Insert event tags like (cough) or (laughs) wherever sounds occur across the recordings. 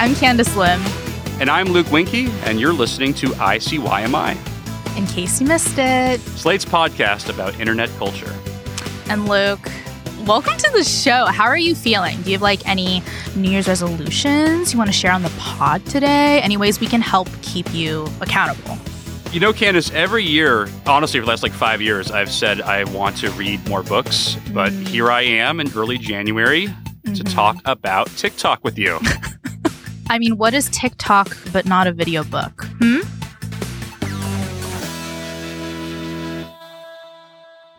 I'm Candice Lim. And I'm Luke Winkie, and you're listening to ICYMI. In case you missed it, Slate's podcast about internet culture. And Luke, welcome to the show. How are you feeling? Do you have like any New Year's resolutions you want to share on the pod today? Any ways we can help keep you accountable? You know, Candice, every year, honestly, for the last like five years, I've said I want to read more books, but mm. here I am in early January mm-hmm. to talk about TikTok with you. (laughs) I mean, what is TikTok but not a video book? Hmm?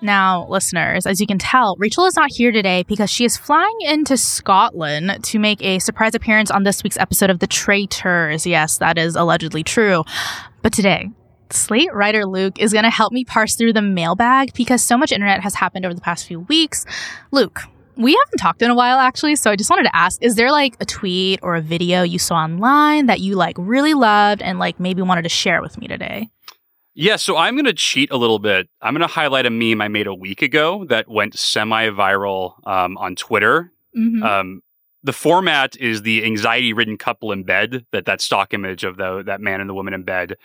Now, listeners, as you can tell, Rachel is not here today because she is flying into Scotland to make a surprise appearance on this week's episode of The Traitors. Yes, that is allegedly true. But today, Slate writer Luke is going to help me parse through the mailbag because so much internet has happened over the past few weeks. Luke, we haven't talked in a while actually, so I just wanted to ask is there like a tweet or a video you saw online that you like really loved and like maybe wanted to share with me today? Yeah, so I'm going to cheat a little bit. I'm going to highlight a meme I made a week ago that went semi viral um, on Twitter. Mm-hmm. Um, the format is the anxiety ridden couple in bed, that, that stock image of the, that man and the woman in bed.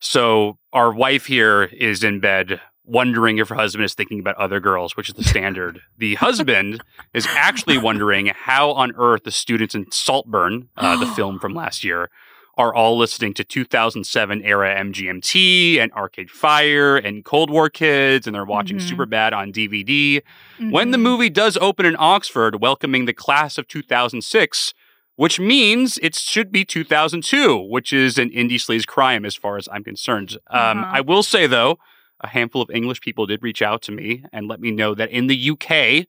So our wife here is in bed wondering if her husband is thinking about other girls, which is the standard. (laughs) the husband is actually wondering how on earth the students in Saltburn, uh, the (gasps) film from last year, are all listening to 2007 era MGMT and Arcade Fire and Cold War Kids, and they're watching mm-hmm. Superbad on DVD. Mm-hmm. When the mm-hmm. movie does open in Oxford, welcoming the class of 2006, which means it should be 2002, which is an indie sleaze crime as far as I'm concerned. Um, uh-huh. I will say, though, a handful of English people did reach out to me and let me know that in the UK,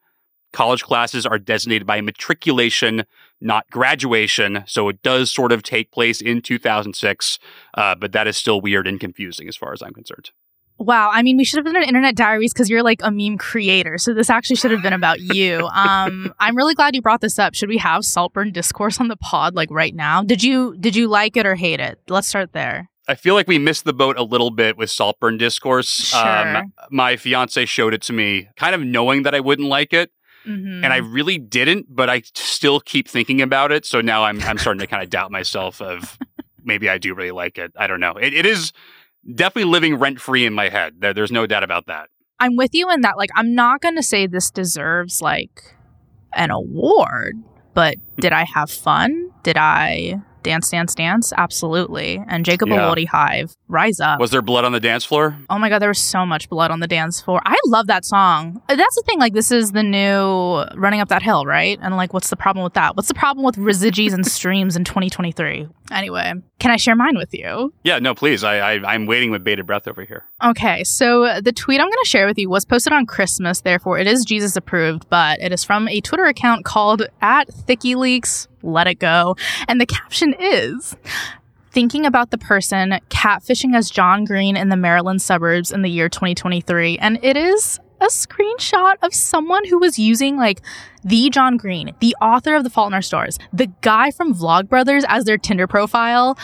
college classes are designated by matriculation, not graduation. So it does sort of take place in 2006, uh, but that is still weird and confusing as far as I'm concerned. Wow. I mean, we should have done an internet diaries because you're like a meme creator. So this actually should have been about you. (laughs) Um, I'm really glad you brought this up. Should we have Saltburn discourse on the pod like right now? Did you did you like it or hate it? Let's start there. I feel like we missed the boat a little bit with Saltburn discourse. Sure. Um, my fiance showed it to me, kind of knowing that I wouldn't like it. Mm-hmm. And I really didn't, but I still keep thinking about it. So now I'm I'm starting to kind of doubt myself of (laughs) maybe I do really like it. I don't know. It, it is definitely living rent free in my head. There, there's no doubt about that. I'm with you in that. Like, I'm not going to say this deserves like an award, but did I have fun? Did I Dance Dance Dance? Absolutely. And Jacob yeah. Elordi Hive, Rise Up. Was there blood on the dance floor? Oh my God, there was so much blood on the dance floor. I love that song. Uh, that's the thing. Like, this is the new Running Up That Hill, right? And like, what's the problem with that? What's the problem with residues and streams in 2023? Anyway, can I share mine with you? Yeah, no, please. I, I I'm waiting with bated breath over here. Okay, so the tweet I'm going to share with you was posted on Christmas, therefore it is Jesus approved, but it is from a Twitter account called at Leaks. Let it go, and the caption is. Thinking about the person catfishing as John Green in the Maryland suburbs in the year 2023. And it is a screenshot of someone who was using like the John Green, the author of The Fault in Our Stars, the guy from Vlogbrothers as their Tinder profile.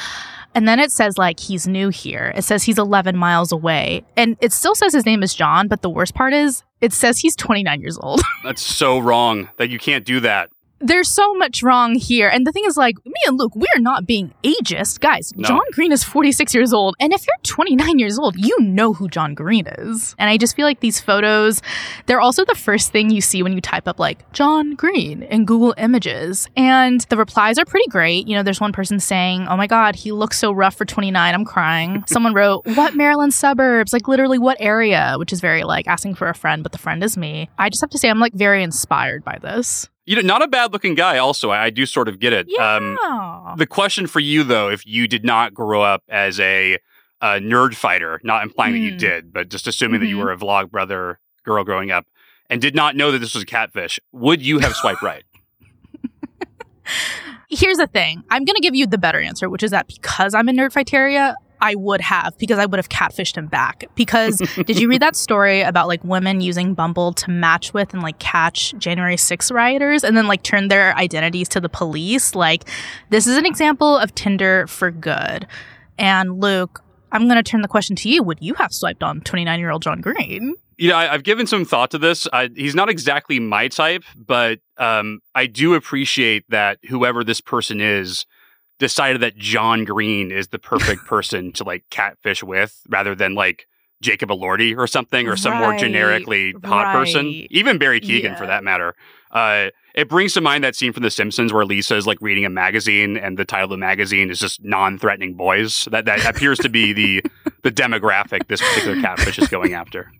And then it says like he's new here. It says he's 11 miles away. And it still says his name is John, but the worst part is it says he's 29 years old. (laughs) That's so wrong that you can't do that there's so much wrong here. And the thing is, like, me and Luke, we're not being ageist. Guys, no. John Green is 46 years old. And if you're 29 years old, you know who John Green is. And I just feel like these photos, they're also the first thing you see when you type up, like, John Green in Google Images. And the replies are pretty great. You know, there's one person saying, oh my God, he looks so rough for 29. I'm crying. (laughs) Someone wrote, what Maryland suburbs? Like, literally, what area? Which is very, like, asking for a friend, but the friend is me. I just have to say, I'm, like, very inspired by this. You know, not a bad looking guy, also. I, I do sort of get it. Yeah. Um, the question for you, though, if you did not grow up as a, a nerd fighter, not implying mm. that you hmm. did, but just assuming mm-hmm. that you mm-hmm. were a Vlogbrother girl growing up and did not know that this was a catfish, would you have swiped right? (laughs) Here's the thing I'm going to give you the better answer, which is that because I'm a Nerdfighteria, I would have because I would have catfished him back. Because (laughs) did you read that story about like women using Bumble to match with and like catch January 6 rioters and then like turn their identities to the police? Like, this is an example of Tinder for good. And Luke, I'm going to turn the question to you. Would you have swiped on 29 year old John Green? You know, I, have given some thought to this. I, he's not exactly my type, but um, I do appreciate that whoever this person is decided that John Green is the perfect person to like catfish with rather than like Jacob Elordi or something or some right, more generically hot right. person. Even Barry Keoghan yeah. for that matter. Uh, it brings to mind that scene from The Simpsons where Lisa is like reading a magazine and the title of the magazine is just non-threatening boys. That that appears to be the the demographic this particular catfish is going after.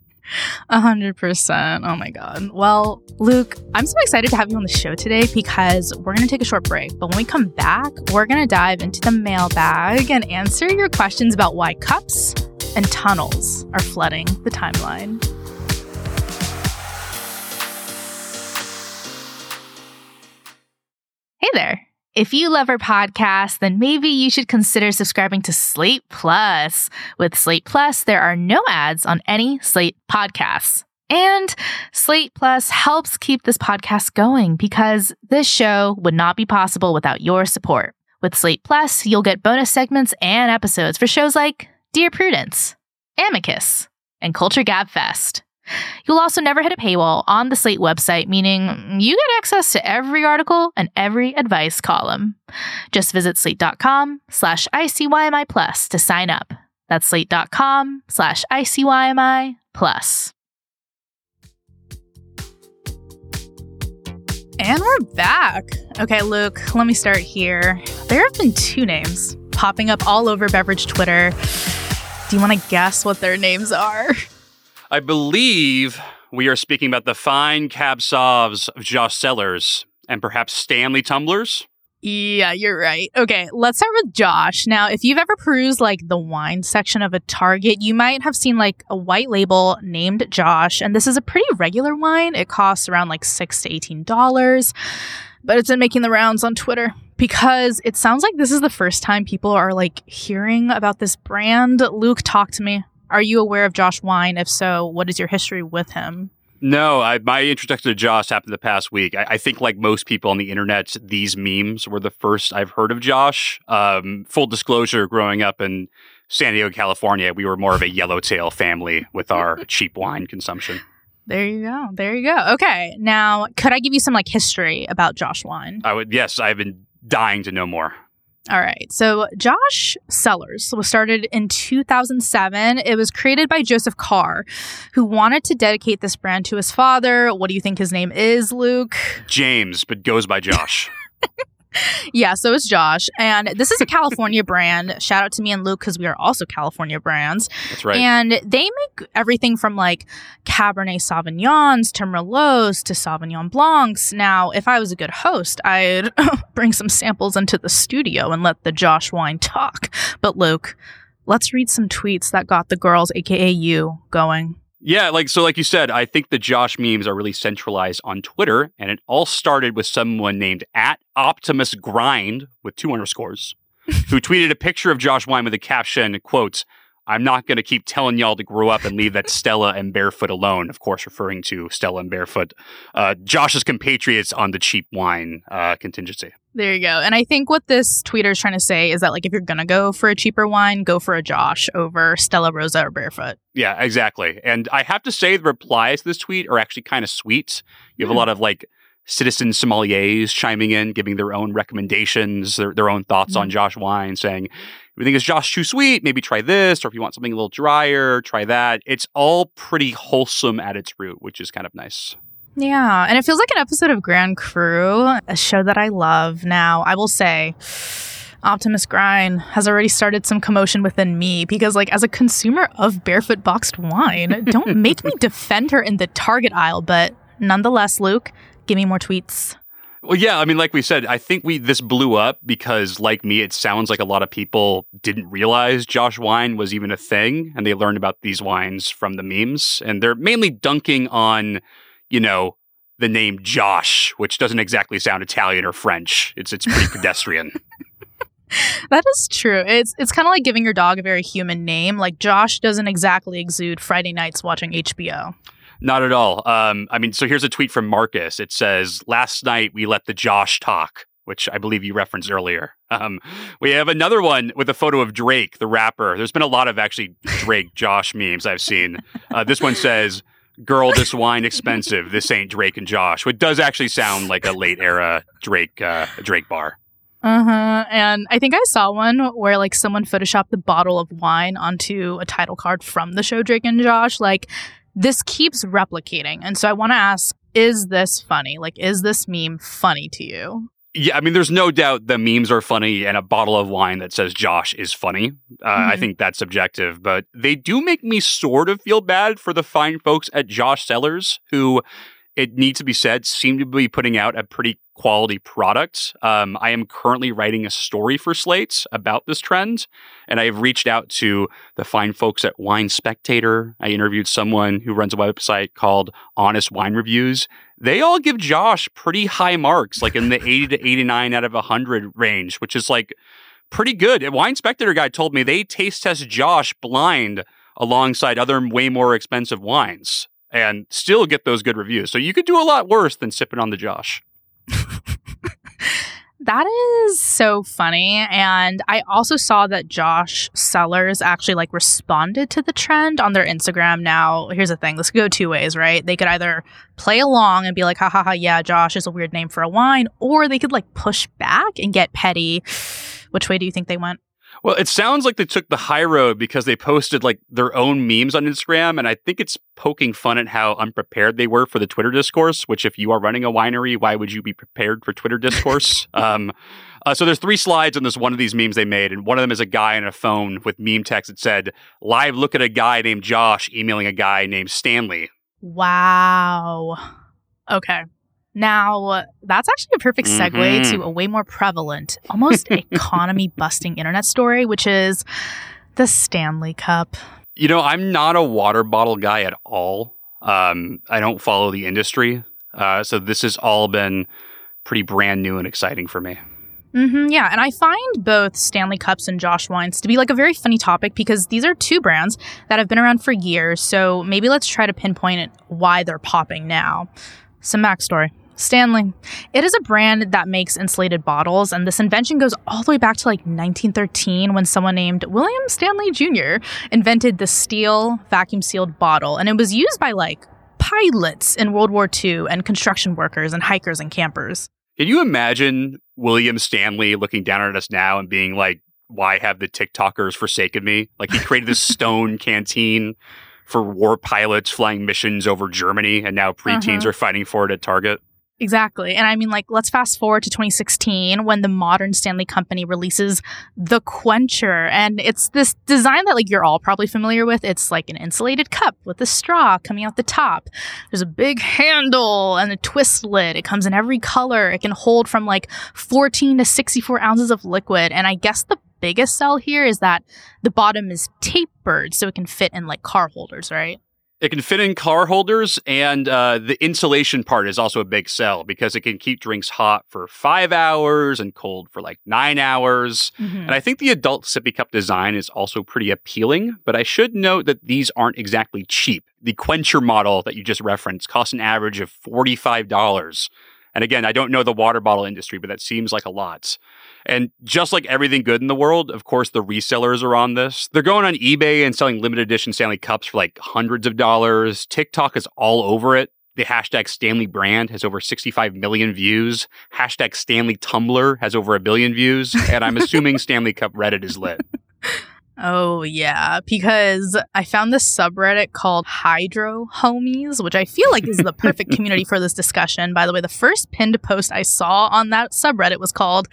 A hundred percent. Oh my god. Well, Luke, I'm so excited to have you on the show today because we're gonna take a short break. But when we come back, we're gonna dive into the mailbag and answer your questions about why cups and tunnels are flooding the timeline. Hey there. If you love our podcast, then maybe you should consider subscribing to Slate Plus. With Slate Plus, there are no ads on any Slate podcasts. And Slate Plus helps keep this podcast going because this show would not be possible without your support. With Slate Plus, you'll get bonus segments and episodes for shows like Dear Prudence, Amicus, and Culture Gab Fest. You'll also never hit a paywall on the Slate website, meaning you get access to every article and every advice column. Just visit slate.com slash ICYMI plus to sign up. That's slate.com slash ICYMI plus. And we're back. Okay, Luke, let me start here. There have been two names popping up all over beverage Twitter. Do you want to guess what their names are? (laughs) I believe we are speaking about the fine cab of Josh Cellars and perhaps Stanley tumblers. Yeah, you're right. Okay, let's start with Josh. Now, if you've ever perused like the wine section of a Target, you might have seen like a white label named Josh, and this is a pretty regular wine. It costs around like six to eighteen dollars, but it's been making the rounds on Twitter because it sounds like this is the first time people are like hearing about this brand. Luke, talk to me. Are you aware of Josh Wine? If so, what is your history with him? No, I, my introduction to Josh happened the past week. I, I, think, like most people on the internet, these memes were the first I've heard of Josh. Um, full disclosure: growing up in San Diego, California, we were more of a yellowtail family with our (laughs) cheap wine consumption. There you go. There you go. Okay, now could I give you some like history about Josh Wine? I would. Yes, I've been dying to know more. All right. So Josh Cellars was started in 2007. It was created by Joseph Carr, who wanted to dedicate this brand to his father. What do you think his name is, Luke? James, but goes by Josh. (laughs) yeah, so it's Josh. And this is a California brand. Shout out to me and Luke because we are also California brands. That's right. And they make everything from like Cabernet Sauvignons to Merlots to Sauvignon Blancs. Now, if I was a good host, I'd (laughs) bring some samples into the studio and let the Josh wine talk. But Luke, let's read some tweets that got the girls, aka you, going. Yeah, like so, like you said, I think the Josh memes are really centralized on Twitter, and it all started with someone named at Optimus Grind with two underscores, (laughs) who tweeted a picture of Josh Wine with a caption, "quote I'm not going to keep telling y'all to grow up and leave that Stella and Barefoot alone. Of course, referring to Stella and Barefoot, uh, Josh's compatriots on the cheap wine uh, contingency. There you go. And I think what this tweeter is trying to say is that, like, if you're going to go for a cheaper wine, go for a Josh over Stella Rosa or Barefoot. Yeah, exactly. And I have to say, the replies to this tweet are actually kind of sweet. You have mm. a hmm. lot of like citizen sommeliers chiming in, giving their own recommendations, their, their own thoughts mm. on Josh wine, saying, you think it's Josh too sweet, maybe try this. Or if you want something a little drier, try that. It's all pretty wholesome at its root, which is kind of nice. Yeah, and it feels like an episode of Grand Crew, a show that I love. Now, I will say, Optimus Grind has already started some commotion within me because, like, as a consumer of barefoot boxed wine, don't make me (laughs) defend her in the Target aisle. But nonetheless, Luke, give me more tweets. Well, yeah, I mean, like we said, I think we this blew up because, like me, it sounds like a lot of people didn't realize Josh wine was even a thing, and they learned about these wines from the memes, and they're mainly dunking on, you know, the name Josh, which doesn't exactly sound Italian or French. It's it's pretty (laughs) pedestrian. that is true. It's it's kind of like giving your dog a very human name. Like Josh doesn't exactly exude Friday nights watching HBO. Not at all. Um, I mean, so here's a tweet from Marcus. It says, Last night we let the Josh talk, which I believe you referenced earlier. Um, we have another one with a photo of Drake, the rapper. There's been a lot of actually Drake (laughs) Josh memes I've seen. Uh, this one says, Girl, this wine expensive. This ain't Drake and Josh, which does actually sound like a late era Drake uh, Drake bar. Uh huh. And I think I saw one where like someone photoshopped the bottle of wine onto a title card from the show Drake and Josh. Like this keeps replicating. And so I want to ask is this funny? Like, is this meme funny to you? Yeah, I mean, there's no doubt the memes are funny, and a bottle of wine that says Josh is funny. Uh, mm-hmm. I think that's subjective, but they do make me sort of feel bad for the fine folks at Josh Cellars who it needs to be said, seem to be putting out a pretty quality product. Um, I am currently writing a story for Slates about this trend, and I have reached out to the fine folks at Wine Spectator. I interviewed someone who runs a website called Honest Wine Reviews. They all give Josh pretty high marks, like in the (laughs) 80 to 89 out of 100 range, which is like pretty good. A Wine Spectator guy told me they taste test Josh blind alongside other way more expensive wines and still get those good reviews. So you could do a lot worse than sipping on the Josh. that is so funny. And I also saw that Josh Cellars actually like responded to the trend on their Instagram. Now, here's the thing this could go two ways, right? They could either play along and be like, ha ha ha, yeah, Josh is a weird name for a wine, or they could like push back and get petty. Which way do you think they went? Well, it sounds like they took the high road because they posted like their own memes on Instagram. And I think it's poking fun at how unprepared they were for the Twitter discourse, which if you are running a winery, why would you be prepared for Twitter discourse? (laughs) um, uh, so there's three slides on this one of these memes they made, and one of them is a guy on a phone with meme text that said, "Live look at a guy named Josh emailing a guy named Stanley." Wow. Okay. Now, that's actually a perfect segue mm-hmm. to a way more prevalent, almost (laughs) economy busting internet story, which is the Stanley Cup. You know, I'm not a water bottle guy at all. Um, I don't follow the industry. Uh, so this has all been pretty brand new and exciting for me. Mm-hmm, yeah, and I find both Stanley Cups and Josh Wines to be like a very funny topic because these are two brands that have been around for years. So maybe let's try to pinpoint why they're popping now. Some backstory. Stanley. It is a brand that makes insulated bottles, and this invention goes all the way back to like 1913 when someone named William Stanley Jr. invented the steel vacuum sealed bottle, and it was used by like pilots in World War II and construction workers and hikers and campers. Can you imagine William Stanley looking down at us now and being like, why have the TikTokers forsaken me? Like he created this (laughs) stone canteen for war pilots flying missions over Germany, and now preteens uh-huh. are fighting for it at Target. Exactly. And I mean, like, let's fast forward to 2016 when the modern Stanley Company releases the Quencher. And it's this design that, like, you're all probably familiar with. It's like an insulated cup with a straw coming out the top. There's a big handle and a twist lid. It comes in every color. It can hold from like 14 to 64 ounces of liquid. And I guess the biggest sell here is that the bottom is tapered so it can fit in like car holders, right? It can fit in car holders, and uh, the insulation part is also a big sell because it can keep drinks hot for five hours and cold for like nine hours. Mm-hmm. And I think the adult sippy cup design is also pretty appealing, but I should note that these aren't exactly cheap. The Quencher model that you just referenced costs an average of $45. And again, I don't know the water bottle industry, but that seems like a lot. And just like everything good in the world, of course, the resellers are on this. They're going on eBay and selling limited edition Stanley Cups for like hundreds of dollars. TikTok is all over it. The hashtag Stanley brand has over 65 million views. Hashtag Stanley Tumblr has over a billion views. And I'm assuming (laughs) Stanley Cup Reddit is lit. Oh, yeah, because I found this subreddit called Hydro Homies, which I feel like is the perfect (laughs) community for this discussion. By the way, the first pinned post I saw on that subreddit was called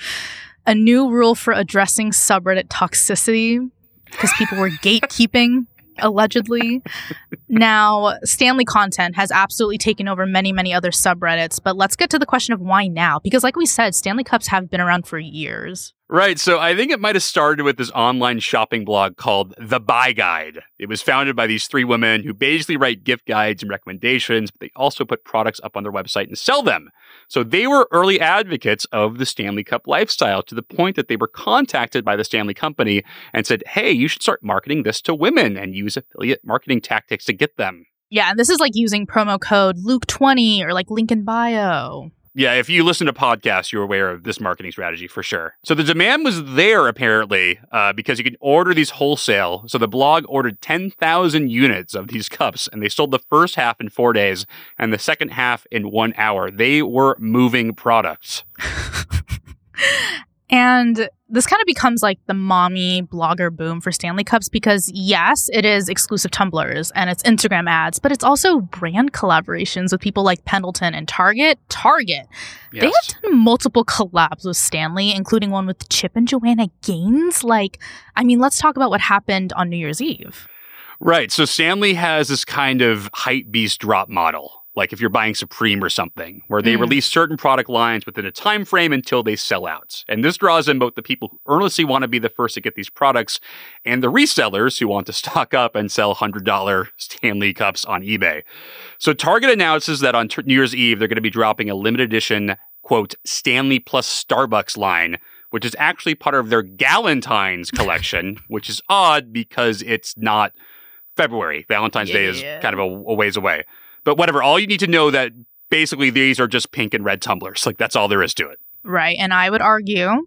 a new rule for addressing subreddit toxicity because people were (laughs) gatekeeping allegedly. now, Stanley content has absolutely taken over many, many other subreddits, but let's get to the question of why now? Because, like we said, Stanley Cups have been around for years. Right. So I think it might have started with this online shopping blog called The Buy Guide. It was founded by these three women who basically write gift guides and recommendations, but they also put products up on their website and sell them. So they were early advocates of the Stanley Cup lifestyle to the point that they were contacted by the Stanley Company and said, hey, you should start marketing this to women and use affiliate marketing tactics to get them. Yeah, and this is like using promo code Luke20 or like link in bio. Yeah, if you listen to podcasts, you're aware of this marketing strategy for sure. So the demand was there apparently uh, because you could order these wholesale. So the blog ordered 10,000 units of these (laughs) cups and they sold the first half in four days and the second half in one hour. They were moving products. (laughs) And this kind of becomes like the mommy blogger boom for Stanley Cups because, yes, it is exclusive tumblers and it's Instagram ads, but it's also brand collaborations with people like Pendleton and Target. Target. Yes. They have done multiple collabs with Stanley, including one with Chip and Joanna Gaines. Like, I mean, let's talk about what happened on New Year's Eve. Right. So Stanley has this kind of hype beast drop model like if you're buying Supreme or something, where they mm. release certain product lines within a time frame until they sell out. And this draws in both the people who earnestly want to be the first to get these products and the resellers who want to stock up and sell $100 Stanley cups on eBay. So Target announces that on New Year's Eve, they're going to be dropping a limited edition, quote, Stanley plus Starbucks line which is actually part of their Galentine's collection, (laughs) which is odd because it's not February. Valentine's yeah. Day is kind of a, a ways away. But whatever, all you need to know that basically these are just pink and red tumblers. Like that's all there is to it. Right. And I would argue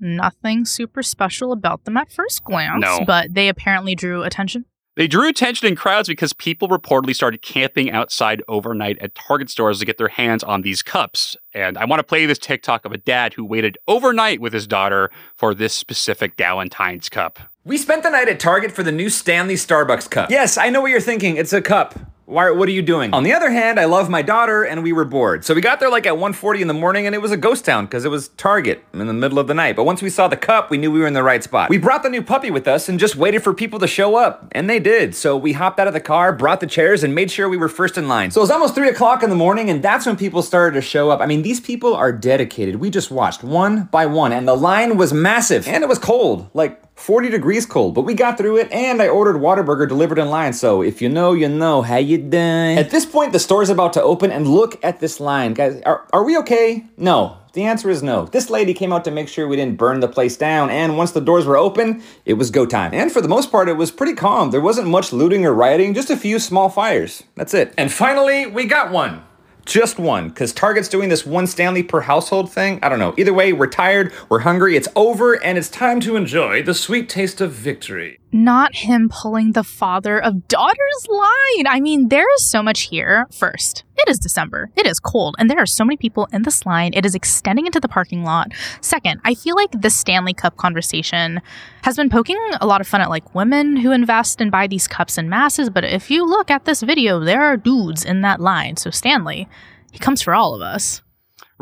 nothing super special about them at first glance, no. but they apparently drew attention. They drew attention in crowds because people reportedly started camping outside overnight at Target stores to get their hands on these cups. And I want to play this TikTok of a dad who waited overnight with his daughter for this specific Galentine's cup. We spent the night at Target for the new Stanley Starbucks cup. Yes, I know what you're thinking. It's a cup. Why, what are you doing? On the other hand, I love my daughter and we were bored. So we got there like at 1.40 in the morning and it was a ghost town because it was Target in the middle of the night. But once we saw the cup, we knew we were in the right spot. We brought the new puppy with us and just waited for people to show up. And they did. So we hopped out of the car, brought the chairs, and made sure we were first in line. So it was almost 3 o'clock in the morning and that's when people started to show up. I mean, these people are dedicated. We just watched one by one and the line was massive and it was cold. Like 40 degrees cold, but we got through it and I ordered Whataburger delivered in line. So if you know, you know. How you doing? At this point, the store's about to open and look at this line. Guys, are, are we okay? No. The answer is no. This lady came out to make sure we didn't burn the place down, and once the doors were open, it was go time. And for the most part, it was pretty calm. There wasn't much looting or rioting, just a few small fires. That's it. And finally, we got one. Just one, because Target's doing this one Stanley per household thing. I don't know. Either way, we're tired, we're hungry, it's over, and it's time to enjoy the sweet taste of victory. Not him pulling the father of daughter's line. I mean, there is so much here. First, it is December. It is cold, and there are so many people in this line. It is extending into the parking lot. Second, I feel like the Stanley Cup conversation has been poking a lot of fun at like women who invest and buy these cups in masses. But if you look at this video, there are dudes in that line. So Stanley, he comes for all of us.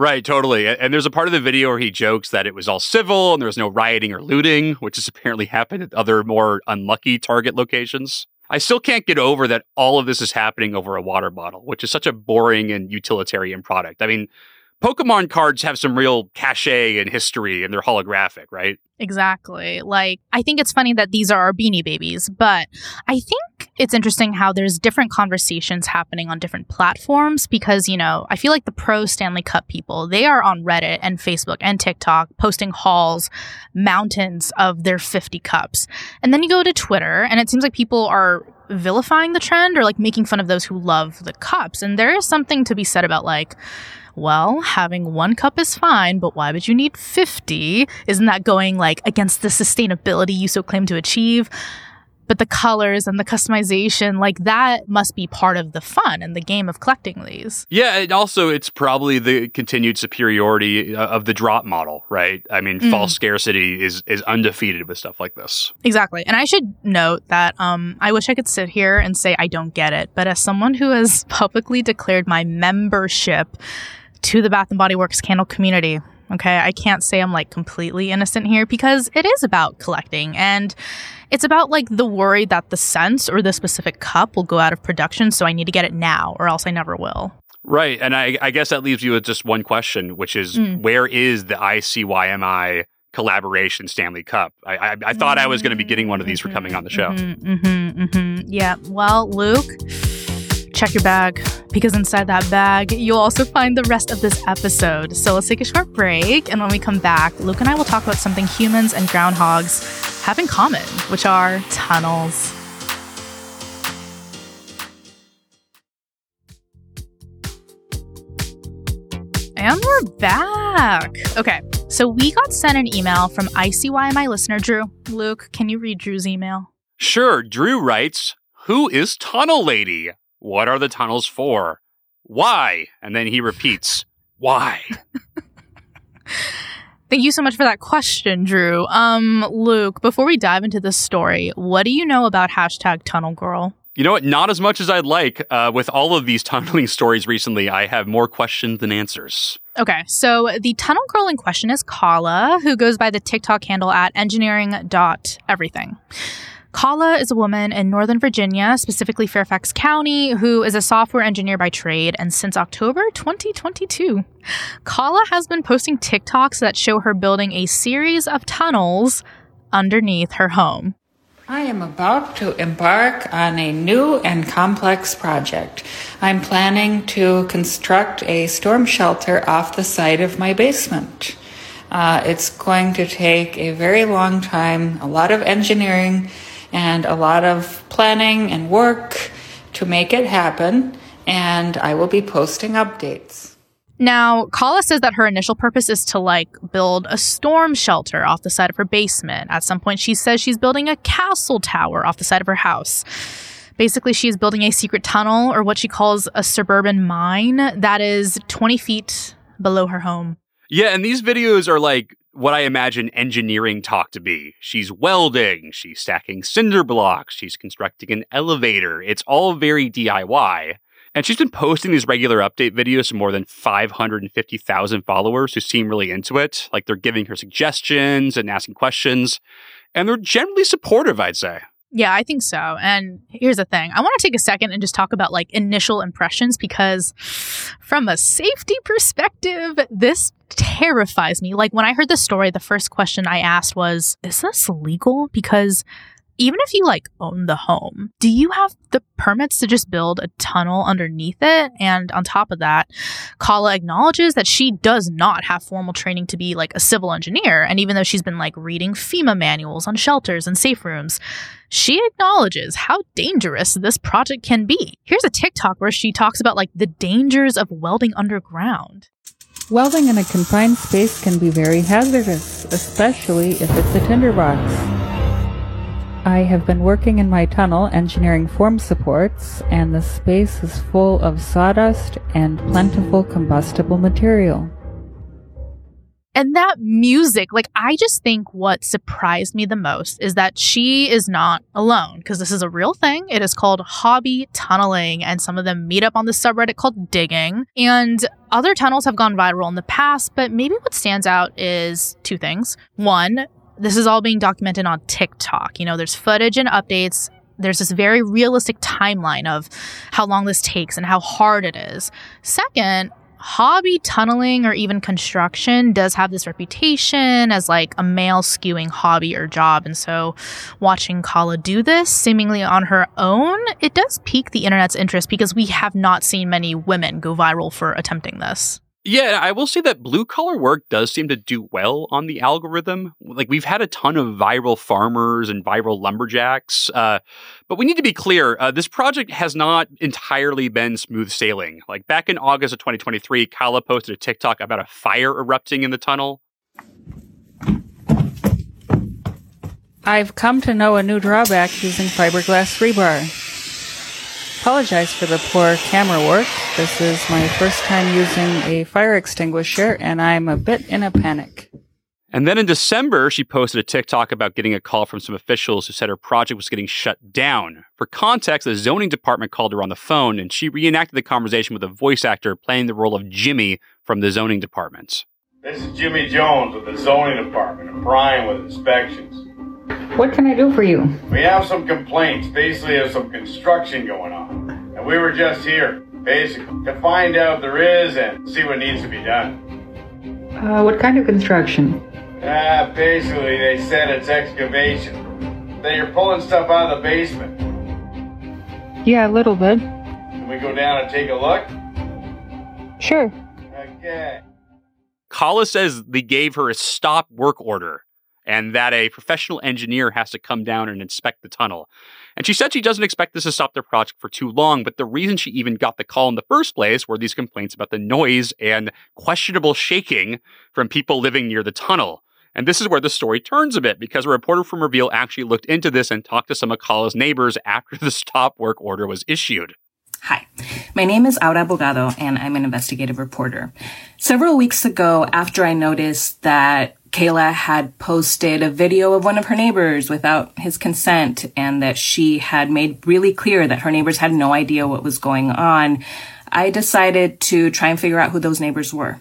Right, totally. And there's a part of the video where he jokes that it was all civil and there was no rioting or looting, which has apparently happened at other more unlucky target locations. I still can't get over that all of this is happening over a water bottle, which is such a boring and utilitarian product. I mean, Pokemon cards have some real cachet and history and they're holographic, right? Exactly. Like, I think it's funny that these are our beanie babies, but I think it's interesting how there's different conversations happening on different platforms because, you know, I feel like the pro Stanley Cup people, they are on Reddit and Facebook and TikTok posting hauls, mountains of their 50 cups. And then you go to Twitter and it seems like people are vilifying the trend or like making fun of those who love the cups. And there is something to be said about like, well, having one cup is fine, but why would you need 50? Isn't that going like against the sustainability you so claim to achieve? But the colors and the customization, like that must be part of the fun and the game of collecting these. Yeah, and also it's probably the continued superiority uh, of the drop model, right? I mean, mm. false scarcity is is undefeated with stuff like this. Exactly. And I should note that um, I wish I could sit here and say I don't get it, but as someone who has (laughs) publicly declared my membership to the Bath and Body Works candle community. Okay, I can't say I'm like completely innocent here because it is about collecting and it's about like the worry that the scent or the specific cup will go out of production, so I need to get it now or else I never will. Right, and I, I guess that leaves you with just one question, which is mm. where is the ICYMI collaboration Stanley Cup? I I, I thought I was going to be getting one of these for coming on the show. Mm-hmm, mm-hmm, mm-hmm. Yeah, well, Luke check your bag because inside that bag, you'll also find the rest of this episode. So let's take a short break. And when we come back, Luke and I will talk about something humans and groundhogs have in common, which are tunnels. And we're back. Okay, so we got sent an email from ICYMI listener Drew. Luke, can you read Drew's email? Sure. Drew writes, Who is Tunnel Lady? What are the tunnels for? Why? And then he repeats, Why? (laughs) Thank you so much for that question, Drew. Um, Luke, before we dive into this story, what do you know about hashtag Tunnel Girl? You know what? Not as much as I'd like. Uh, with all of these (laughs) tunneling stories recently, I have more questions than answers. Okay, so the tunnel girl in question is Kala, who goes by the TikTok handle at engineering.everything. Kala is a woman in Northern Virginia, specifically Fairfax County, who is a software engineer by trade. And since October 2022, Kala has been posting TikToks that show her building a series of tunnels underneath her home. I am about to embark on a new and complex project. I'm planning to construct a storm shelter off the side of my basement. Uh, it's going to take a very long time, a lot of engineering, and a lot of planning and work to make it happen. And I will be posting updates. Now, Kala says that her initial purpose is to like build a storm shelter off the side of her basement. At some point, she says she's building a castle tower off the side of her house. Basically, she is building a secret tunnel or what she calls a suburban mine that is 20 feet below her home. Yeah, and these videos are like what I imagine engineering talk to be. She's welding, she's stacking cinder blocks, she's constructing an elevator. It's all very DIY. And she's been posting these regular update videos to more than 550,000 followers who seem really into it. Like they're giving her suggestions and asking questions. And they're generally supportive, I'd say. Yeah, I think so. And here's the thing I want to take a second and just talk about like initial impressions because, from a safety perspective, this terrifies me. Like, when I heard the story, the first question I asked was, Is this legal? Because even if you like own the home, do you have the permits to just build a tunnel underneath it? And on top of that, Kala acknowledges that she does not have formal training to be like a civil engineer. And even though she's been like reading FEMA manuals on shelters and safe rooms, she acknowledges how dangerous this project can be. Here's a TikTok where she talks about like the dangers of welding underground. Welding in a confined space can be very hazardous, especially if it's a tinderbox. I have been working in my tunnel engineering form supports, and the space is full of sawdust and plentiful combustible material. And that music, like, I just think what surprised me the most is that she is not alone because this is a real thing. It is called hobby tunneling, and some of them meet up on the subreddit called digging. And other tunnels have gone viral in the past, but maybe what stands out is two things. One, this is all being documented on TikTok. You know, there's footage and updates. There's this very realistic timeline of how long this takes and how hard it is. Second, hobby tunneling or even construction does have this reputation as like a male skewing hobby or job. And so watching Kala do this seemingly on her own, it does pique the internet's interest because we have not seen many women go viral for attempting this. Yeah, I will say that blue collar work does seem to do well on the algorithm. Like we've had a ton of viral farmers and viral lumberjacks, uh, but we need to be clear: uh, this project has not entirely been smooth sailing. Like back in August of 2023, Kala posted a TikTok about a fire erupting in the tunnel. I've come to know a new drawback using fiberglass rebar. Apologize for the poor camera work. This is my first time using a fire extinguisher, and I'm a bit in a panic. And then in December, she posted a TikTok about getting a call from some officials who said her project was getting shut down. For context, the zoning department called her on the phone, and she reenacted the conversation with a voice actor playing the role of Jimmy from the zoning department. This is Jimmy Jones with the zoning department and Brian with inspections. What can I do for you? We have some complaints. Basically, there's some construction going on. And we were just here, basically, to find out if there is and see what needs to be done. Uh, what kind of construction? Ah, basically, they said it's excavation. That you're pulling stuff out of the basement. Yeah, a little bit. Can we go down and take a look? Sure. Okay. Kala says they gave her a stop work order and that a professional engineer has to come down and inspect the tunnel. And she said she doesn't expect this to stop their project for too long, but the reason she even got the call in the first place were these complaints about the noise and questionable shaking from people living near the tunnel. And this is where the story turns a bit because a reporter from Reveal actually looked into this and talked to some of Kala's neighbors after the (laughs) stop work order was issued. Hi, my name is Aura Bogado and I'm an investigative reporter. Several weeks ago, after I noticed that Kayla had posted a video of one of her neighbors without his consent and that she had made really clear that her neighbors had no idea what was going on. I decided to try and figure out who those neighbors were.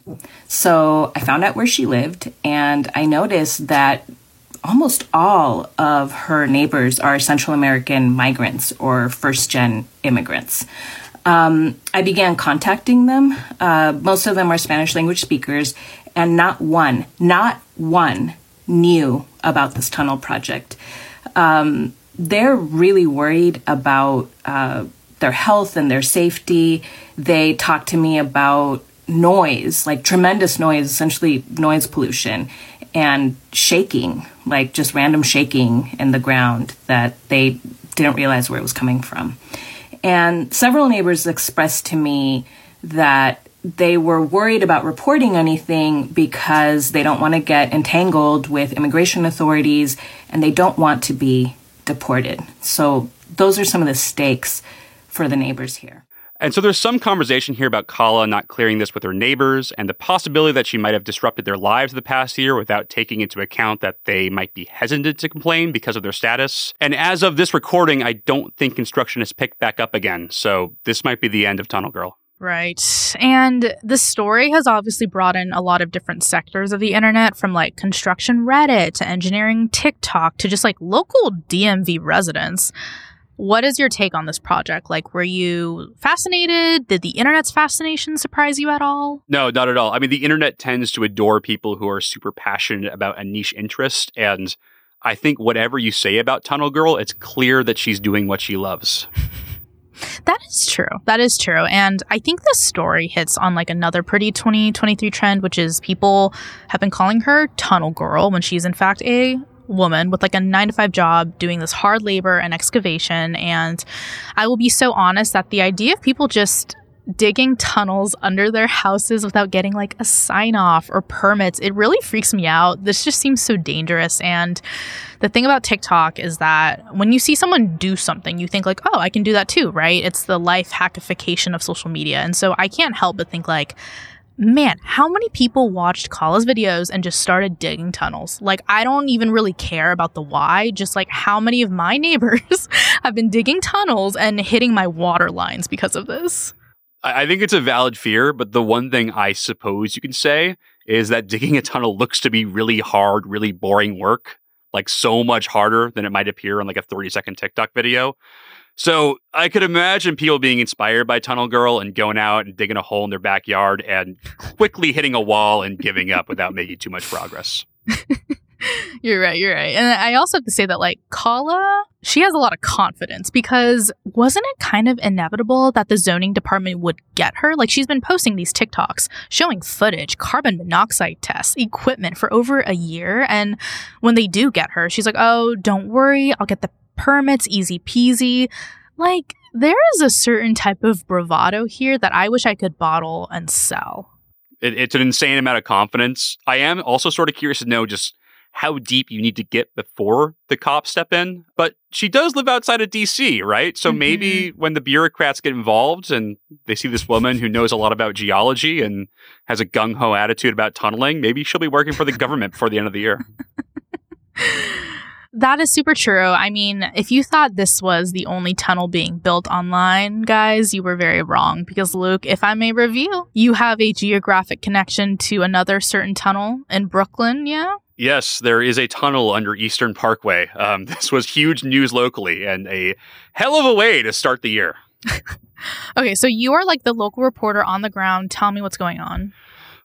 So I found out where she lived and I noticed that almost all of her neighbors are Central American migrants or first gen immigrants. Um, I began contacting them. Uh, most of them are Spanish language speakers, and not one, not one knew about this tunnel project. Um, they're really worried about uh, their health and their safety. They talk to me about noise, like tremendous noise, essentially noise pollution, and shaking, like just random shaking in the ground that they didn't realize where it was coming from. And several neighbors expressed to me that they were worried about reporting anything because they don't want to get entangled with immigration authorities and they don't want to be deported. So those are some of the stakes for the neighbors here. And so there's some conversation here about Kala not clearing this with her neighbors and the possibility that she might have disrupted their lives the past year without taking into account that they might be hesitant to complain because of their status. And as of this recording, I don't think construction has picked back up again. So this might be the end of Tunnel Girl. Right. And the story has obviously brought in a lot of different sectors of the internet from like construction Reddit to engineering TikTok to just like local DMV residents. What is your take on this project? Like, were you fascinated? Did the internet's fascination surprise you at all? No, not at all. I mean, the internet tends to adore people who are super passionate about a niche interest. And I think whatever you say about Tunnel Girl, it's clear that she's doing what she loves. (laughs) That is true. That is true. And I think this story hits on like another pretty 2023 trend, which is people have been calling her Tunnel Girl when she's in fact a woman with like a nine to five job doing this hard labor and excavation. And I will be so honest that the idea of people just digging tunnels under their houses without getting like a sign off or permits, it really freaks me out. This just seems so dangerous. And the thing about TikTok is that when you see someone do something, you think like, oh, I can do that too, right? It's the life hackification of social media. And so I can't help but think like, man, how many people watched Kala's videos and just started digging tunnels? Like, I don't even really care about the why, just like how many of my (laughs) neighbors have been digging tunnels and hitting my water lines because of this. I think it's a valid fear, but the one thing I suppose you can say is that digging a tunnel looks to be really hard, really boring work, like so much harder than it might appear on like a 30 second TikTok video. So I could imagine people being inspired by Tunnel Girl and going out and digging a hole in their backyard and quickly hitting a wall and giving up without making too much progress. (laughs) (laughs) you're right, you're right. And I also have to say that like Kala, she has a lot of confidence because wasn't it kind of inevitable that the zoning department would get her? Like she's been posting these TikToks showing footage, carbon monoxide tests, equipment for over a year. And when they do get her, she's like, oh, don't worry, I'll get the permits, easy peasy. Like, there is a certain type of bravado here that I wish I could bottle and sell. It, it's an insane amount of confidence. I am also sort of curious to know just how deep you need to get before the cops step in. But she does live outside of DC, right? So mm-hmm. maybe when the bureaucrats get involved and they see this woman who knows a lot about geology and has a gung ho attitude about tunneling, maybe she'll be working for the government before the end of the year. That is super true. I mean, if you thought this was the only tunnel being built online, guys, you were very wrong. Because, Luke, if I may reveal, you have a geographic connection to another certain tunnel in Brooklyn, yeah? Yes, there is a tunnel under Eastern Parkway. Um, (laughs) this was huge news locally and a hell of a way to start the year. (laughs) okay, so you are like the local reporter on the ground. Tell me what's going on.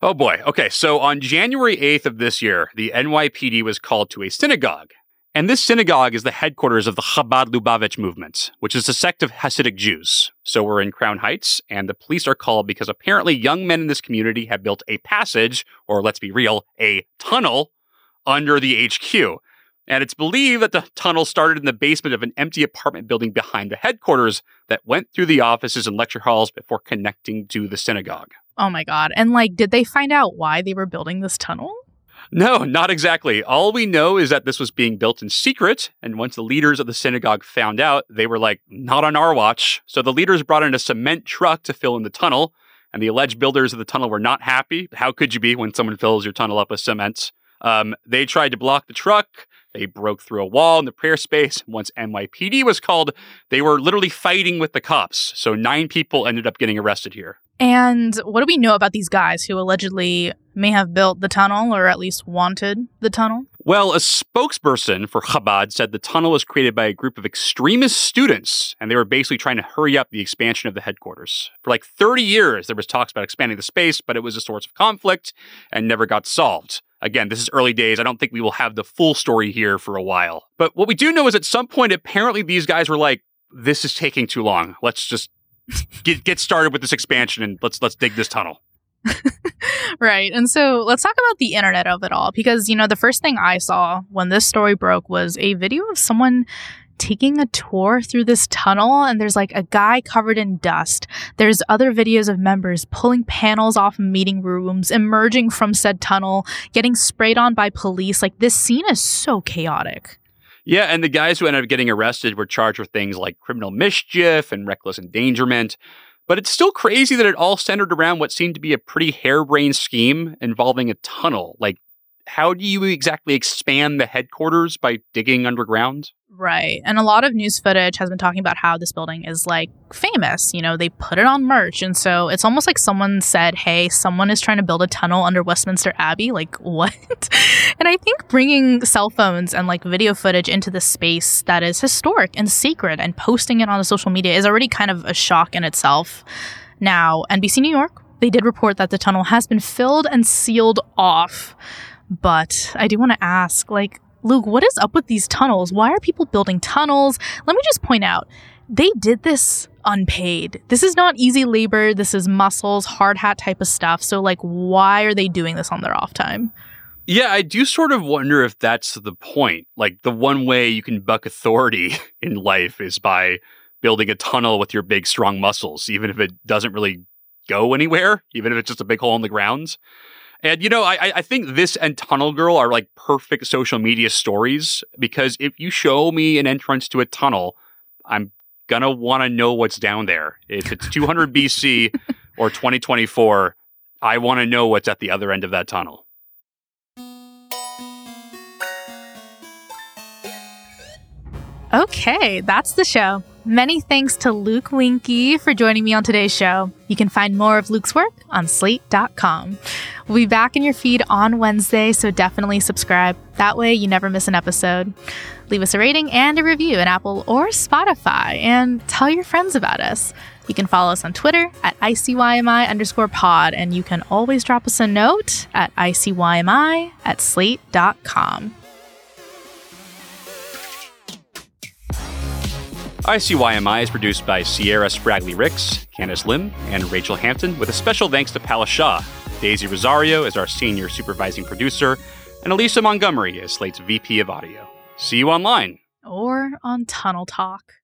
Oh boy. Okay, so on January 8th of this year, the NYPD was called to a synagogue and this synagogue is the headquarters of the Chabad Lubavitch movement, which is a sect of Hasidic Jews. So we're in Crown Heights, and the police are called because apparently young men in this community have built a passage, or let's be real, a tunnel under the HQ. And it's believed that the tunnel started in the basement of an empty apartment building behind the headquarters that went through the offices and lecture halls before connecting to the synagogue. Oh my God. And like, did they find out why they were building this tunnel? No, not exactly. All we know is that this was being built in secret. And once the leaders of the synagogue found out, they were like, not on our watch. So the leaders brought in a cement truck to fill in the tunnel. And the alleged builders of the tunnel were not happy. How could you be when someone fills your tunnel up with cement? Um, they tried to block the truck. They broke through a wall in the prayer space. (laughs) Once NYPD was called, they were literally fighting with the cops. So nine people ended up getting arrested here. And what do we know about these guys who allegedly may have built the tunnel or at least wanted the tunnel? Well, a spokesperson for Chabad said the tunnel was created by a group of extremist students, and they were basically trying to hurry up the expansion of the headquarters. For like 30 years, there was talks about expanding the space, but it was a source of conflict and never got solved. Again, this is early days. I don't think we will have the full story here for a while. But what we do know is at some point, apparently these guys were like, this is taking too long. Let's just (laughs) get get started with this expansion and let's let's dig this tunnel. (laughs) right. And so let's talk about the internet of it all because you know the first thing I saw when this story broke was a video of someone taking a tour through this tunnel and there's like a guy covered in dust. There's other videos of members pulling panels off meeting rooms, emerging from said tunnel, getting sprayed on by police. Like this scene is so chaotic. Yeah, and the guys who ended up getting arrested were charged with things like criminal mischief and reckless endangerment. But it's still crazy that it all centered around what seemed to be a pretty harebrained scheme involving a tunnel. Like, how do you exactly expand the headquarters by digging underground? Right. And a lot of news footage has been talking about how this building is like famous. You know, they put it on merch. And so it's almost like someone said, hey, someone is trying to build a tunnel under Westminster Abbey. Like, (laughs) what? and I think bringing cell phones and like video footage into the space that is historic and secret and posting it on the social media is already kind of a shock in itself. Now, NBC New York, they did report that the tunnel has been filled and sealed off. But I do want to ask, like, Luke, what is up with these tunnels? Why are people building tunnels? Let me just point out, they did this unpaid. This is not easy labor. This is muscles, hard hat type of stuff. So, like, why are they doing this on their off time? Yeah, I do sort of wonder if that's the point. Like, the one way you can buck authority (laughs) in life is by building a tunnel with your big, strong muscles, even if it doesn't really go anywhere, even if it's just a big hole in the ground. And you know, I I think this and Tunnel Girl are like perfect social media stories because if you show me an entrance to a tunnel, I'm gonna want to know what's down there. If it's 200 (laughs) BC or 2024, I want to know what's at the other end of that tunnel. Okay, that's the show. Many thanks to Luke Winkie for joining me on today's show. You can find more of Luke's work on slate.com. We'll be back in your feed on Wednesday, so definitely subscribe. That way you never miss an episode. Leave us a rating and a review in Apple or Spotify and tell your friends about us. You can follow us on Twitter at ICYMI underscore pod, and you can always drop us a note at ICYMI at slate.com. ICYMI is produced by Sierra Spragley Ricks, Candice Lim, and Rachelle Hampton, with a special thanks to Pala Shaw. Daisy Rosario is our senior supervising producer, and Alicia Montgomery is Slate's VP of Audio. See you online. Or on Tunnel Talk.